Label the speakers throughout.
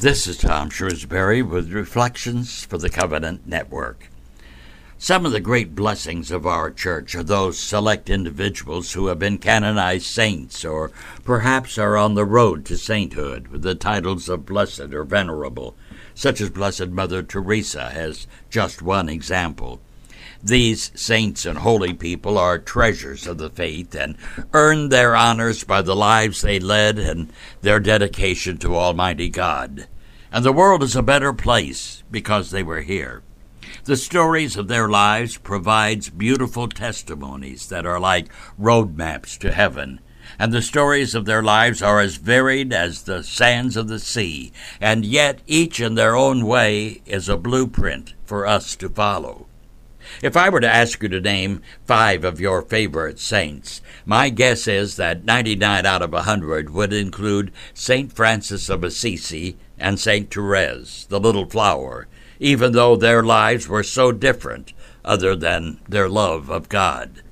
Speaker 1: This is Tom Shrewsbury with Reflections for the Covenant Network. Some of the great blessings of our church are those select individuals who have been canonized saints or perhaps are on the road to sainthood with the titles of blessed or venerable, such as Blessed Mother Teresa as just one example. These saints and holy people are treasures of the faith and earned their honors by the lives they led and their dedication to Almighty God. And the world is a better place because they were here. The stories of their lives provides beautiful testimonies that are like roadmaps to heaven. And the stories of their lives are as varied as the sands of the sea, and yet each in their own way is a blueprint for us to follow. If I were to ask you to name five of your favorite saints, my guess is that 99 out of a 100 would include St. Francis of Assisi and St. Therese, the little flower, even though their lives were so different, other than their love of God.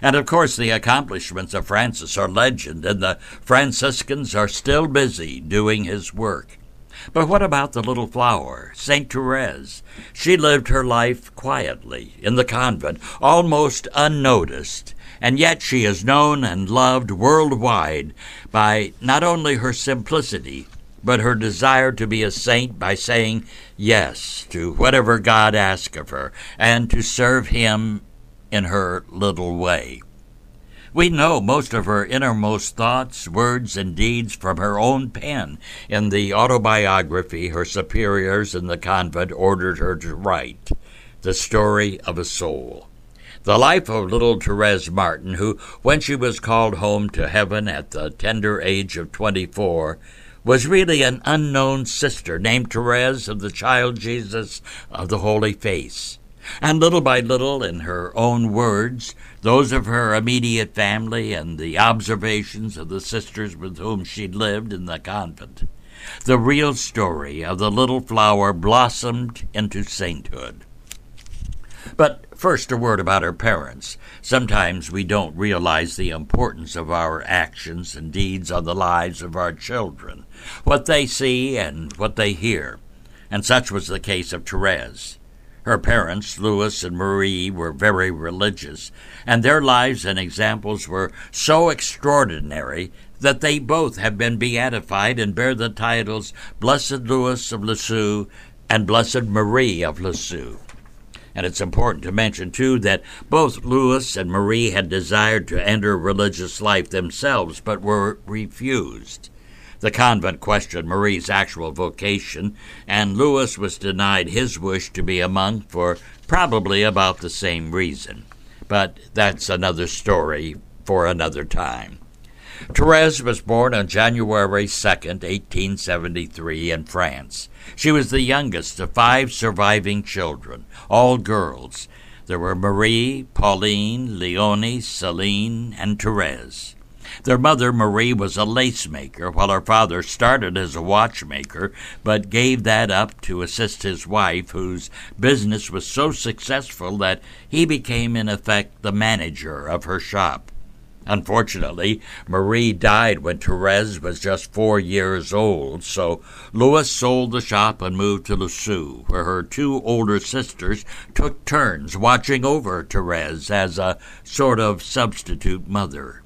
Speaker 1: And of course, the accomplishments of Francis are legend, and the Franciscans are still busy doing his work. But what about the little flower, St. Therese? She lived her life quietly in the convent, almost unnoticed, and yet she is known and loved worldwide by not only her simplicity, but her desire to be a saint by saying yes to whatever God asks of her and to serve Him in her little way. We know most of her innermost thoughts, words, and deeds from her own pen in the autobiography her superiors in the convent ordered her to write The Story of a Soul. The life of little Therese Martin, who, when she was called home to heaven at the tender age of 24, was really an unknown sister named Therese of the child Jesus of the Holy Face. And little by little, in her own words, those of her immediate family and the observations of the sisters with whom she lived in the convent, the real story of the little flower blossomed into sainthood. But first, a word about her parents. Sometimes we don't realize the importance of our actions and deeds on the lives of our children what they see and what they hear, and such was the case of Therese. Her parents, Louis and Marie, were very religious, and their lives and examples were so extraordinary that they both have been beatified and bear the titles Blessed Louis of Lisieux and Blessed Marie of Lisieux. And it's important to mention, too, that both Louis and Marie had desired to enter religious life themselves, but were refused. The convent questioned Marie's actual vocation, and Louis was denied his wish to be a monk for probably about the same reason. But that's another story for another time. Therese was born on January 2, 1873, in France. She was the youngest of five surviving children, all girls. There were Marie, Pauline, Leonie, Celine, and Therese. Their mother, Marie, was a lace maker, while her father started as a watchmaker, but gave that up to assist his wife, whose business was so successful that he became, in effect, the manager of her shop. Unfortunately, Marie died when Therese was just four years old, so Louis sold the shop and moved to Lisieux, where her two older sisters took turns watching over Therese as a sort of substitute mother.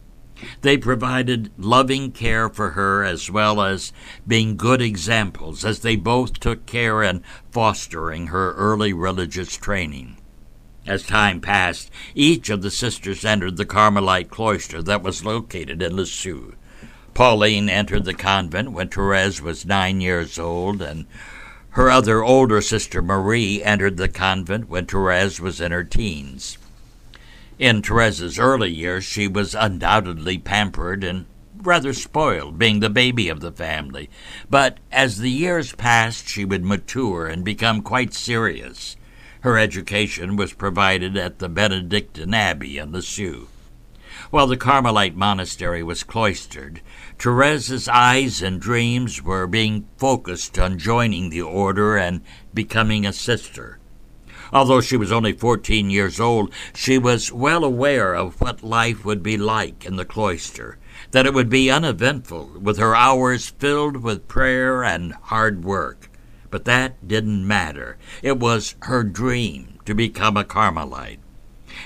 Speaker 1: They provided loving care for her as well as being good examples, as they both took care in fostering her early religious training. As time passed, each of the sisters entered the Carmelite cloister that was located in Lisieux. Pauline entered the convent when Therese was nine years old, and her other older sister Marie entered the convent when Therese was in her teens. In Therese's early years, she was undoubtedly pampered and rather spoiled, being the baby of the family. But as the years passed, she would mature and become quite serious. Her education was provided at the Benedictine Abbey in Lisieux. While the Carmelite monastery was cloistered, Therese's eyes and dreams were being focused on joining the order and becoming a sister. Although she was only 14 years old, she was well aware of what life would be like in the cloister, that it would be uneventful, with her hours filled with prayer and hard work. But that didn't matter. It was her dream to become a Carmelite.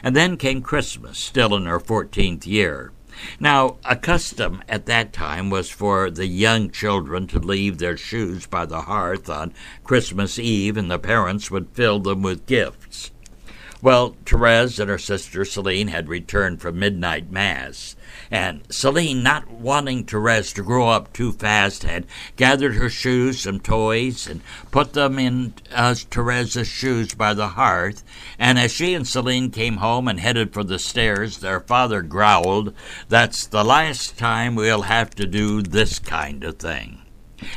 Speaker 1: And then came Christmas, still in her 14th year. Now, a custom at that time was for the young children to leave their shoes by the hearth on Christmas Eve, and the parents would fill them with gifts. Well, Therese and her sister Celine had returned from midnight mass, and Celine, not wanting Therese to grow up too fast, had gathered her shoes, some toys, and put them in uh, Therese's shoes by the hearth. And as she and Celine came home and headed for the stairs, their father growled, That's the last time we'll have to do this kind of thing.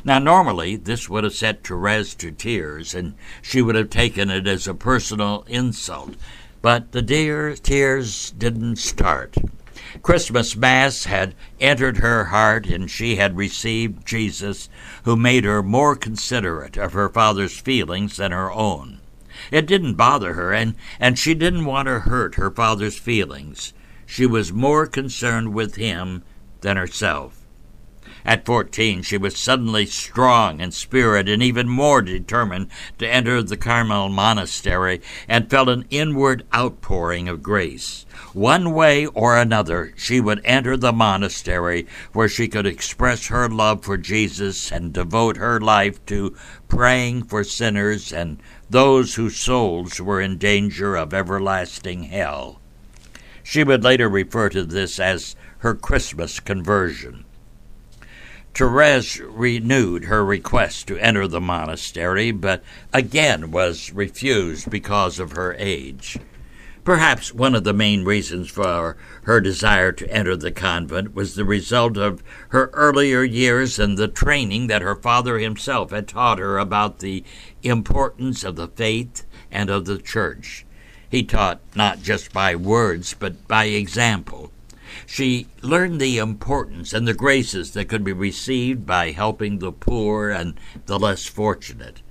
Speaker 1: Now, normally, this would have set Therese to tears, and she would have taken it as a personal insult. But the dear tears didn't start. Christmas Mass had entered her heart, and she had received Jesus, who made her more considerate of her father's feelings than her own. It didn't bother her, and, and she didn't want to hurt her father's feelings. She was more concerned with him than herself. At fourteen, she was suddenly strong in spirit and even more determined to enter the Carmel monastery and felt an inward outpouring of grace. One way or another, she would enter the monastery where she could express her love for Jesus and devote her life to praying for sinners and those whose souls were in danger of everlasting hell. She would later refer to this as her Christmas conversion. Therese renewed her request to enter the monastery, but again was refused because of her age. Perhaps one of the main reasons for her desire to enter the convent was the result of her earlier years and the training that her father himself had taught her about the importance of the faith and of the church. He taught not just by words, but by example. She learned the importance and the graces that could be received by helping the poor and the less fortunate.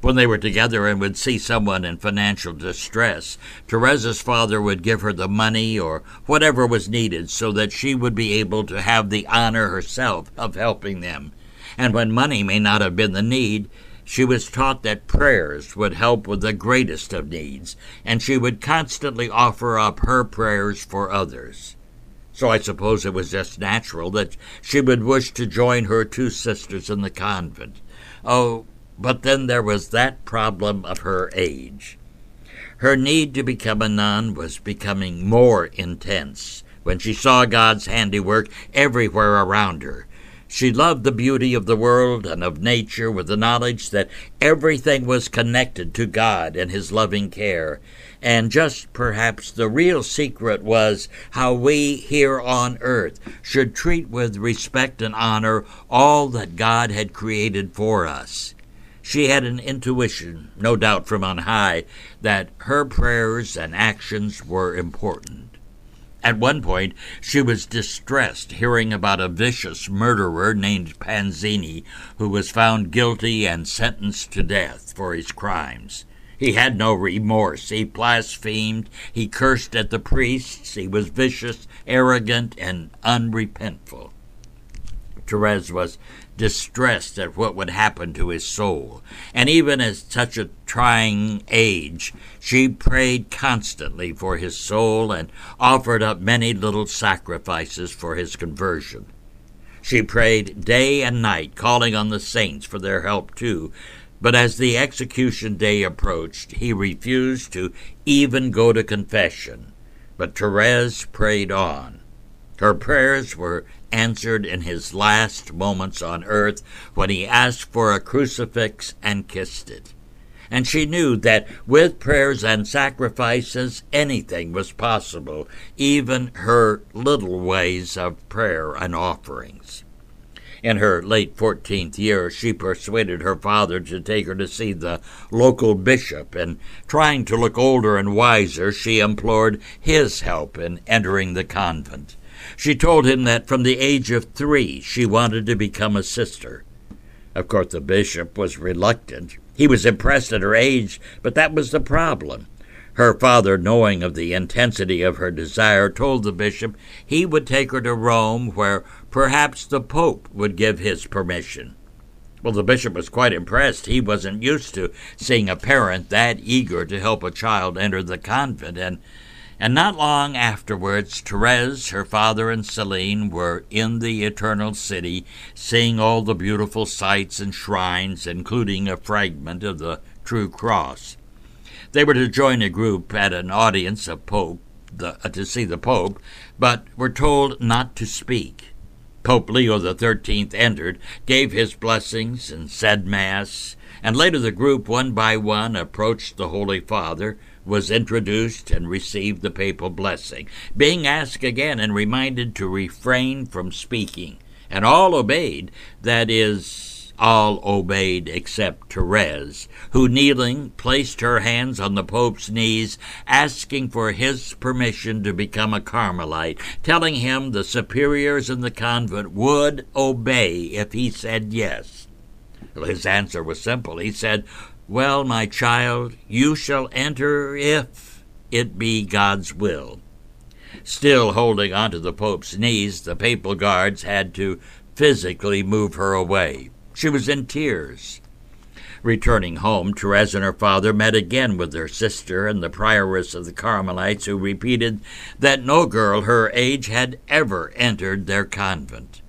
Speaker 1: When they were together and would see someone in financial distress, Teresa's father would give her the money or whatever was needed so that she would be able to have the honor herself of helping them. And when money may not have been the need, she was taught that prayers would help with the greatest of needs, and she would constantly offer up her prayers for others. So I suppose it was just natural that she would wish to join her two sisters in the convent. Oh, but then there was that problem of her age. Her need to become a nun was becoming more intense when she saw God's handiwork everywhere around her. She loved the beauty of the world and of nature with the knowledge that everything was connected to God and His loving care, and just perhaps the real secret was how we here on earth should treat with respect and honor all that God had created for us. She had an intuition, no doubt from on high, that her prayers and actions were important. At one point, she was distressed hearing about a vicious murderer named Pranzini who was found guilty and sentenced to death for his crimes. He had no remorse. He blasphemed. He cursed at the priests. He was vicious, arrogant, and unrepentful. Therese was distressed at what would happen to his soul, and even at such a trying age, she prayed constantly for his soul and offered up many little sacrifices for his conversion. She prayed day and night, calling on the saints for their help too, but as the execution day approached, he refused to even go to confession. But Therese prayed on. Her prayers were answered in his last moments on earth when he asked for a crucifix and kissed it. And she knew that with prayers and sacrifices, anything was possible, even her little ways of prayer and offerings. In her late 14th year, she persuaded her father to take her to see the local bishop, and trying to look older and wiser, she implored his help in entering the convent. She told him that from the age of three she wanted to become a sister. Of course, the bishop was reluctant. He was impressed at her age, but that was the problem. Her father, knowing of the intensity of her desire, told the bishop he would take her to Rome, where perhaps the Pope would give his permission. Well, the bishop was quite impressed. He wasn't used to seeing a parent that eager to help a child enter the convent, and and not long afterwards, Therese, her father, and Celine were in the Eternal City, seeing all the beautiful sights and shrines, including a fragment of the True Cross. They were to join a group at an audience of Pope the, uh, to see the Pope, but were told not to speak. Pope Leo XIII entered, gave his blessings, and said Mass, and later the group, one by one, approached the Holy Father, was introduced, and received the papal blessing, being asked again and reminded to refrain from speaking. And all obeyed, that is, all obeyed except Therese, who, kneeling, placed her hands on the Pope's knees, asking for his permission to become a Carmelite, telling him the superiors in the convent would obey if he said yes. His answer was simple. He said, Well, my child, you shall enter if it be God's will. Still holding onto the Pope's knees, the papal guards had to physically move her away. She was in tears. Returning home, Therese and her father met again with their sister and the prioress of the Carmelites, who repeated that no girl her age had ever entered their convent.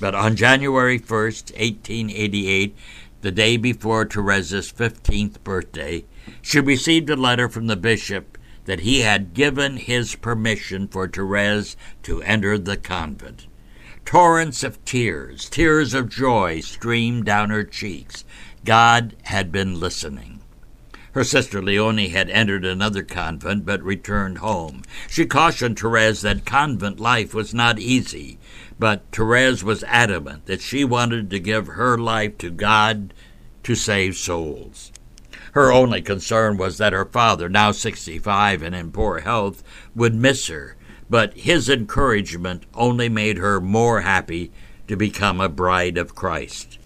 Speaker 1: But on January 1st, 1888, the day before Therese's 15th birthday, she received a letter from the bishop that he had given his permission for Therese to enter the convent. Torrents of tears, tears of joy, streamed down her cheeks. God had been listening. Her sister Leonie had entered another convent but returned home. She cautioned Therese that convent life was not easy, but Therese was adamant that she wanted to give her life to God to save souls. Her only concern was that her father, now 65 and in poor health, would miss her but his encouragement only made her more happy to become a bride of Christ.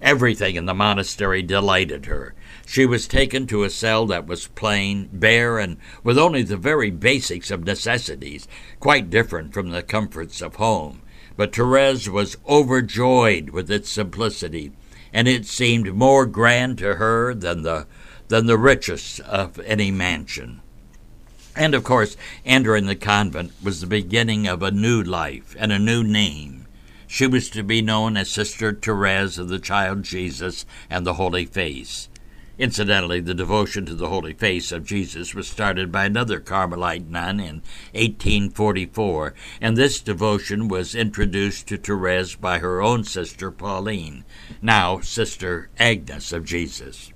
Speaker 1: Everything in the monastery delighted her. She was taken to a cell that was plain, bare, and with only the very basics of necessities, quite different from the comforts of home. But Therese was overjoyed with its simplicity, and it seemed more grand to her than the than the richest of any mansion. And of course, entering the convent was the beginning of a new life and a new name. She was to be known as Sister Therese of the Child Jesus and the Holy Face. Incidentally, the devotion to the Holy Face of Jesus was started by another Carmelite nun in 1844, and this devotion was introduced to Therese by her own sister Pauline, now Sister Agnes of Jesus.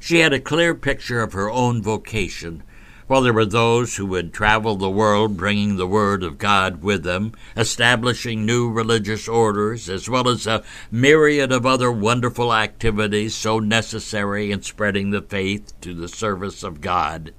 Speaker 1: She had a clear picture of her own vocation while there were those who would travel the world bringing the Word of God with them, establishing new religious orders, as well as a myriad of other wonderful activities so necessary in spreading the faith to the service of God.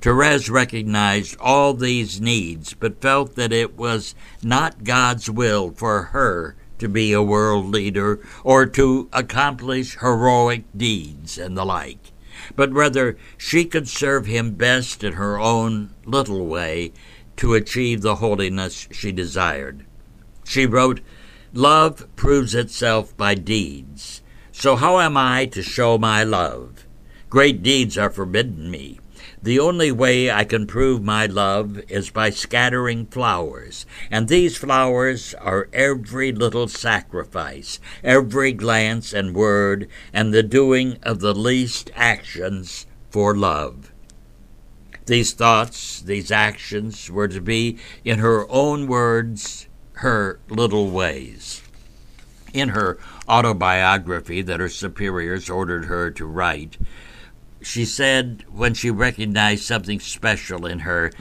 Speaker 1: Therese recognized all these needs, but felt that it was not God's will for her to be a world leader or to accomplish heroic deeds and the like but rather she could serve him best in her own little way to achieve the holiness she desired. She wrote, Love proves itself by deeds. So how am I to show my love? Great deeds are forbidden me. The only way I can prove my love is by scattering flowers, and these flowers are every little sacrifice, every glance and word, and the doing of the least actions for love. These thoughts, these actions, were to be, in her own words, her little ways. In her autobiography that her superiors ordered her to write, she said when she recognized something special in her,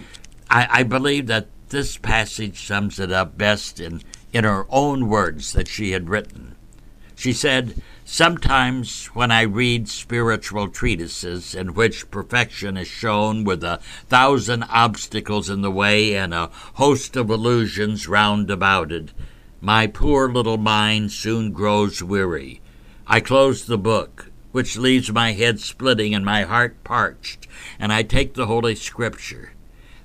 Speaker 1: I, I believe that this passage sums it up best in, in her own words that she had written. She said, Sometimes when I read spiritual treatises in which perfection is shown with a thousand obstacles in the way and a host of illusions round about it, my poor little mind soon grows weary. I close the book, which leaves my head splitting and my heart parched, and I take the Holy Scripture.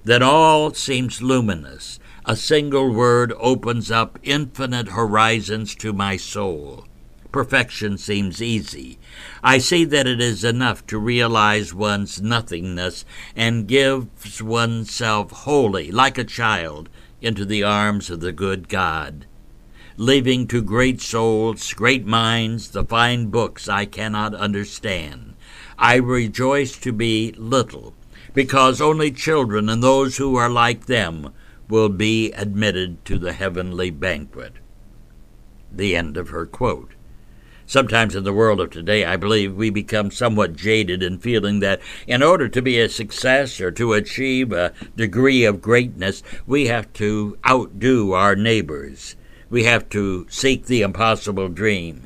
Speaker 1: Then all seems luminous. a single word opens up infinite horizons to my soul. Perfection seems easy. I see that it is enough to realize one's nothingness and gives oneself wholly, like a child, into the arms of the good God leaving to great souls, great minds, the fine books I cannot understand. I rejoice to be little, because only children and those who are like them will be admitted to the heavenly banquet. The end of her quote. Sometimes in the world of today, I believe we become somewhat jaded in feeling that in order to be a success or to achieve a degree of greatness, we have to outdo our neighbors we have to seek the impossible dream.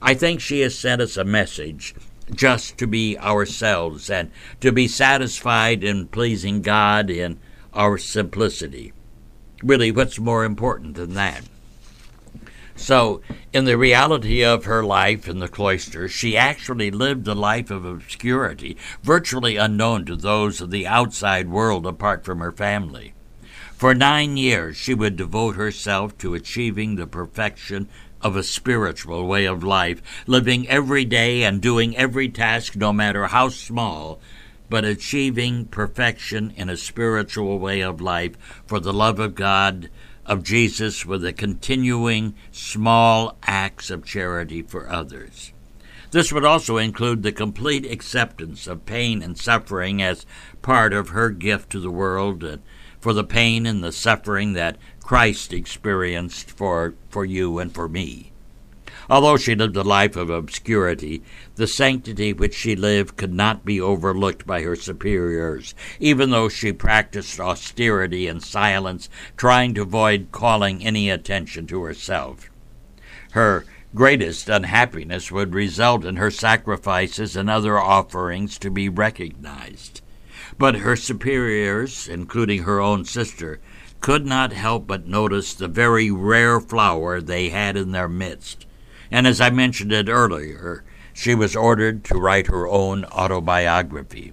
Speaker 1: I think she has sent us a message just to be ourselves and to be satisfied in pleasing God in our simplicity. Really, what's more important than that? So, in the reality of her life in the cloister, she actually lived a life of obscurity, virtually unknown to those of the outside world apart from her family. For nine years, she would devote herself to achieving the perfection of a spiritual way of life, living every day and doing every task, no matter how small, but achieving perfection in a spiritual way of life for the love of God, of Jesus, with the continuing small acts of charity for others. This would also include the complete acceptance of pain and suffering as part of her gift to the world for the pain and the suffering that Christ experienced for, for you and for me. Although she lived a life of obscurity, the sanctity which she lived could not be overlooked by her superiors, even though she practiced austerity and silence, trying to avoid calling any attention to herself. Her greatest unhappiness would result in her sacrifices and other offerings to be recognized. But her superiors, including her own sister, could not help but notice the very rare flower they had in their midst. And as I mentioned it earlier, she was ordered to write her own autobiography.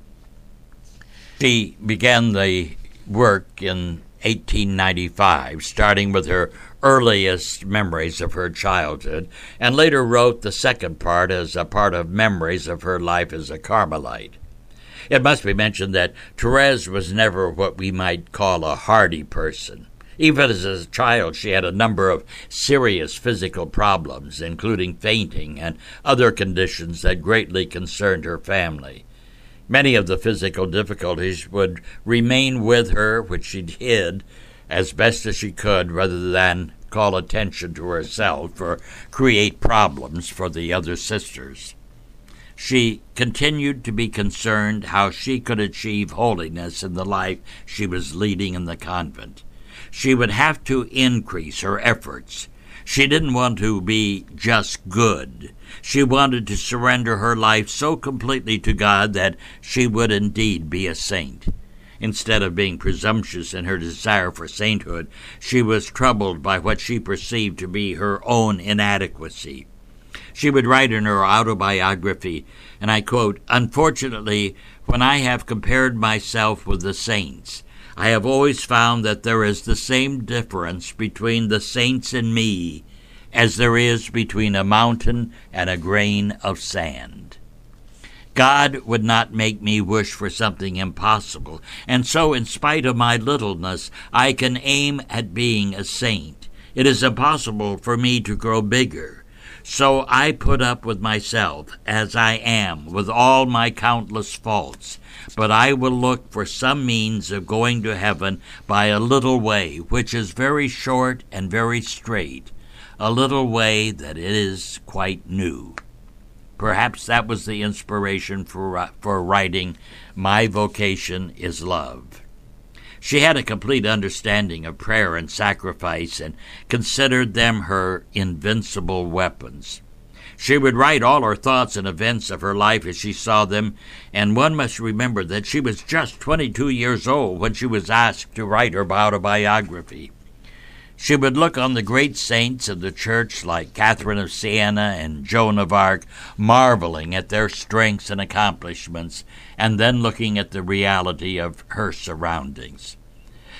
Speaker 1: She began the work in 1895, starting with her earliest memories of her childhood, and later wrote the second part as a part of memories of her life as a Carmelite. It must be mentioned that Therese was never what we might call a hardy person. Even as a child, she had a number of serious physical problems, including fainting and other conditions that greatly concerned her family. Many of the physical difficulties would remain with her, which she hid as best as she could rather than call attention to herself or create problems for the other sisters. She continued to be concerned how she could achieve holiness in the life she was leading in the convent. She would have to increase her efforts. She didn't want to be just good. She wanted to surrender her life so completely to God that she would indeed be a saint. Instead of being presumptuous in her desire for sainthood, she was troubled by what she perceived to be her own inadequacy. She would write in her autobiography, and I quote, Unfortunately, when I have compared myself with the saints, I have always found that there is the same difference between the saints and me as there is between a mountain and a grain of sand. God would not make me wish for something impossible, and so, in spite of my littleness, I can aim at being a saint. It is impossible for me to grow bigger. So I put up with myself as I am, with all my countless faults. But I will look for some means of going to heaven by a little way, which is very short and very straight, a little way that is quite new. Perhaps that was the inspiration for, uh, for writing My Vocation is Love. She had a complete understanding of prayer and sacrifice and considered them her invincible weapons. She would write all her thoughts and events of her life as she saw them, and one must remember that she was just 22 years old when she was asked to write her autobiography. She would look on the great saints of the church like Catherine of Siena and Joan of Arc, marveling at their strengths and accomplishments, and then looking at the reality of her surroundings.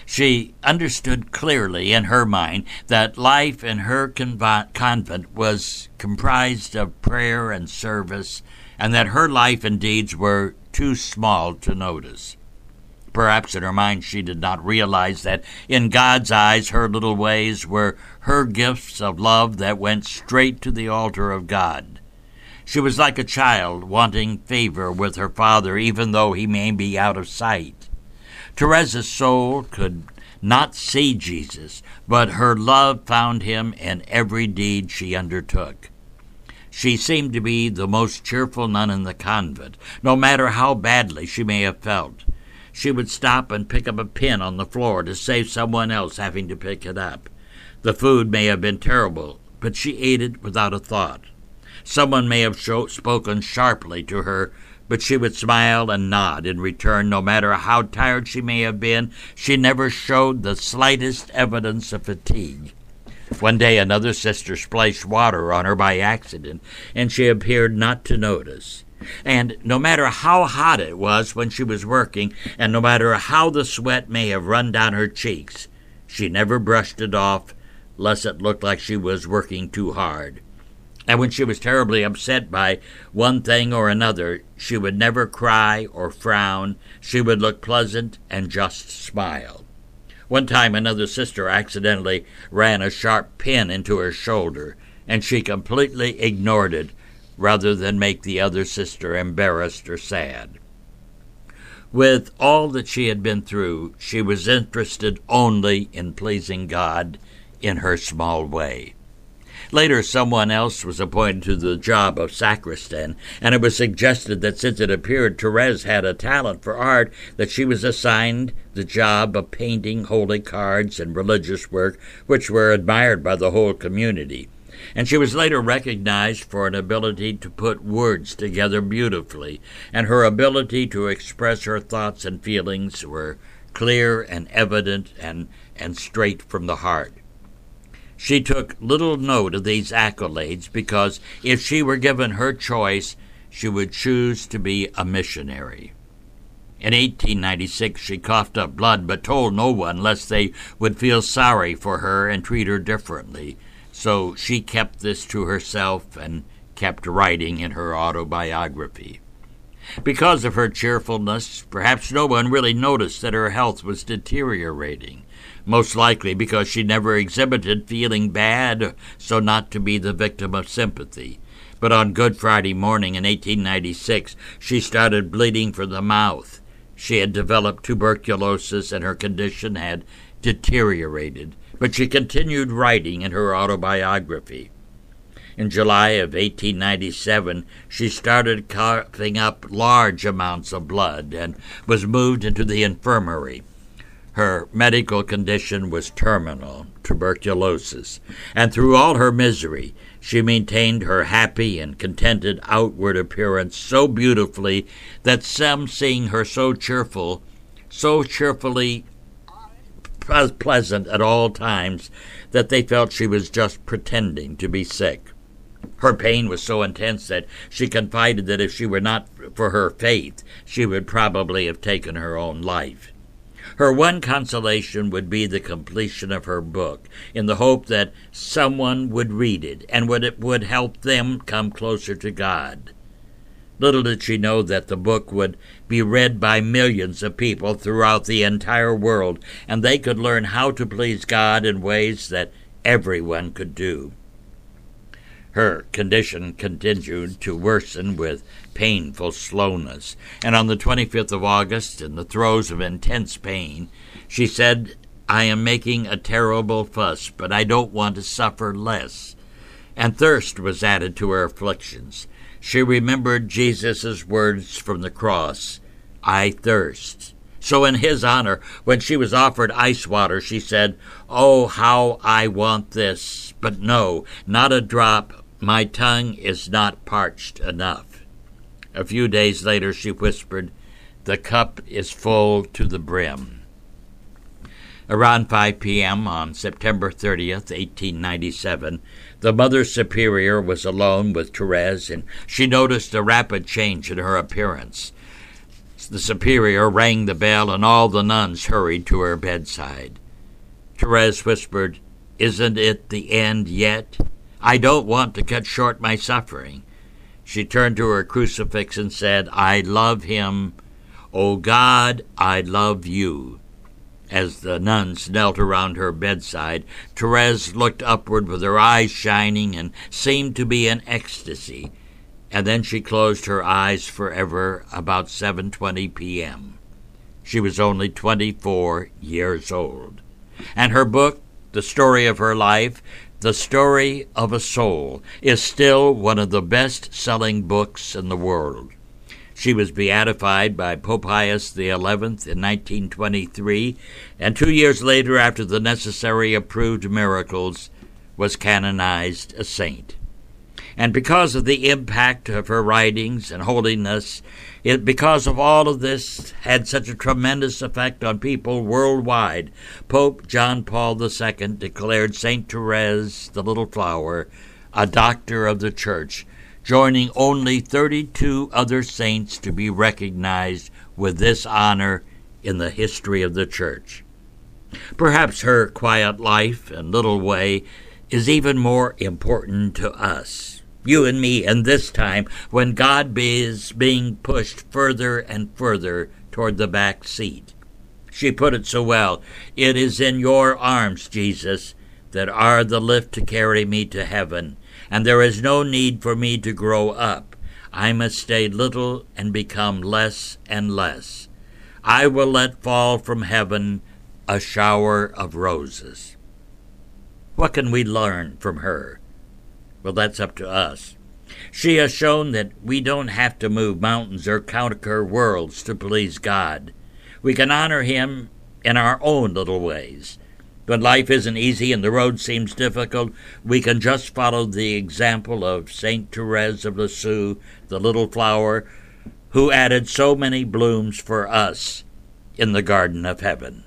Speaker 1: She understood clearly in her mind that life in her convent was comprised of prayer and service, and that her life and deeds were too small to notice. Perhaps in her mind she did not realize that in God's eyes her little ways were her gifts of love that went straight to the altar of God. She was like a child wanting favor with her father, even though he may be out of sight. Teresa's soul could not see Jesus, but her love found him in every deed she undertook. She seemed to be the most cheerful nun in the convent, no matter how badly she may have felt. She would stop and pick up a pin on the floor to save someone else having to pick it up. The food may have been terrible, but she ate it without a thought. Someone may have spoken sharply to her, but she would smile and nod in return, no matter how tired she may have been. She never showed the slightest evidence of fatigue. One day another sister splashed water on her by accident, and she appeared not to notice. And no matter how hot it was when she was working, and no matter how the sweat may have run down her cheeks, she never brushed it off, lest it looked like she was working too hard. And when she was terribly upset by one thing or another, she would never cry or frown. She would look pleasant and just smile. One time another sister accidentally ran a sharp pin into her shoulder, and she completely ignored it rather than make the other sister embarrassed or sad. With all that she had been through, she was interested only in pleasing God in her small way. Later, someone else was appointed to the job of sacristan, and it was suggested that since it appeared Therese had a talent for art, that she was assigned the job of painting holy cards and religious work, which were admired by the whole community and she was later recognized for an ability to put words together beautifully, and her ability to express her thoughts and feelings were clear and evident and, and straight from the heart. She took little note of these accolades because if she were given her choice, she would choose to be a missionary. In 1896, she coughed up blood but told no one lest they would feel sorry for her and treat her differently. So she kept this to herself and kept writing in her autobiography. Because of her cheerfulness, perhaps no one really noticed that her health was deteriorating, most likely because she never exhibited feeling bad so not to be the victim of sympathy. But on Good Friday morning in 1896, she started bleeding from the mouth. She had developed tuberculosis and her condition had deteriorated but she continued writing in her autobiography. In July of 1897, she started coughing up large amounts of blood and was moved into the infirmary. Her medical condition was terminal tuberculosis, and through all her misery, she maintained her happy and contented outward appearance so beautifully that some, seeing her so cheerful, so cheerfully pleasant at all times that they felt she was just pretending to be sick. Her pain was so intense that she confided that if she were not for her faith, she would probably have taken her own life. Her one consolation would be the completion of her book, in the hope that someone would read it and would it would help them come closer to God. Little did she know that the book would be read by millions of people throughout the entire world, and they could learn how to please God in ways that everyone could do. Her condition continued to worsen with painful slowness, and on the 25th of August, in the throes of intense pain, she said, I am making a terrible fuss, but I don't want to suffer less. And thirst was added to her afflictions she remembered Jesus' words from the cross I thirst. So, in his honor, when she was offered ice water, she said, Oh, how I want this! But no, not a drop. My tongue is not parched enough. A few days later, she whispered, The cup is full to the brim. Around 5 p.m. on September 30th, 1897, the Mother Superior was alone with Therese, and she noticed a rapid change in her appearance. The superior rang the bell, and all the nuns hurried to her bedside. Therese whispered, Isn't it the end yet? I don't want to cut short my suffering. She turned to her crucifix and said, I love him. O God, I love you. As the nuns knelt around her bedside, Therese looked upward with her eyes shining and seemed to be in ecstasy, and then she closed her eyes forever about 7:20 p.m. She was only 24 years old, and her book, The Story of Her Life, The Story of a Soul, is still one of the best-selling books in the world. She was beatified by Pope Pius XI in 1923, and two years later, after the necessary approved miracles, was canonized a saint. And because of the impact of her writings and holiness, it, because of all of this, had such a tremendous effect on people worldwide, Pope John Paul II declared Saint Therese, the Little Flower, a doctor of the Church joining only 32 other saints to be recognized with this honor in the history of the Church. Perhaps her quiet life and little way is even more important to us, you and me, in this time when God is being pushed further and further toward the back seat. She put it so well It is in your arms, Jesus, that are the lift to carry me to heaven and there is no need for me to grow up. I must stay little and become less and less. I will let fall from heaven a shower of roses. What can we learn from her? Well, that's up to us. She has shown that we don't have to move mountains or conquer worlds to please God. We can honor Him in our own little ways. When life isn't easy and the road seems difficult, we can just follow the example of Saint Therese of Lisieux, the little flower, who added so many blooms for us in the Garden of Heaven.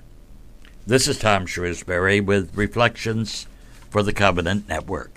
Speaker 1: This is Tom Shrewsbury with Reflections for the Covenant Network.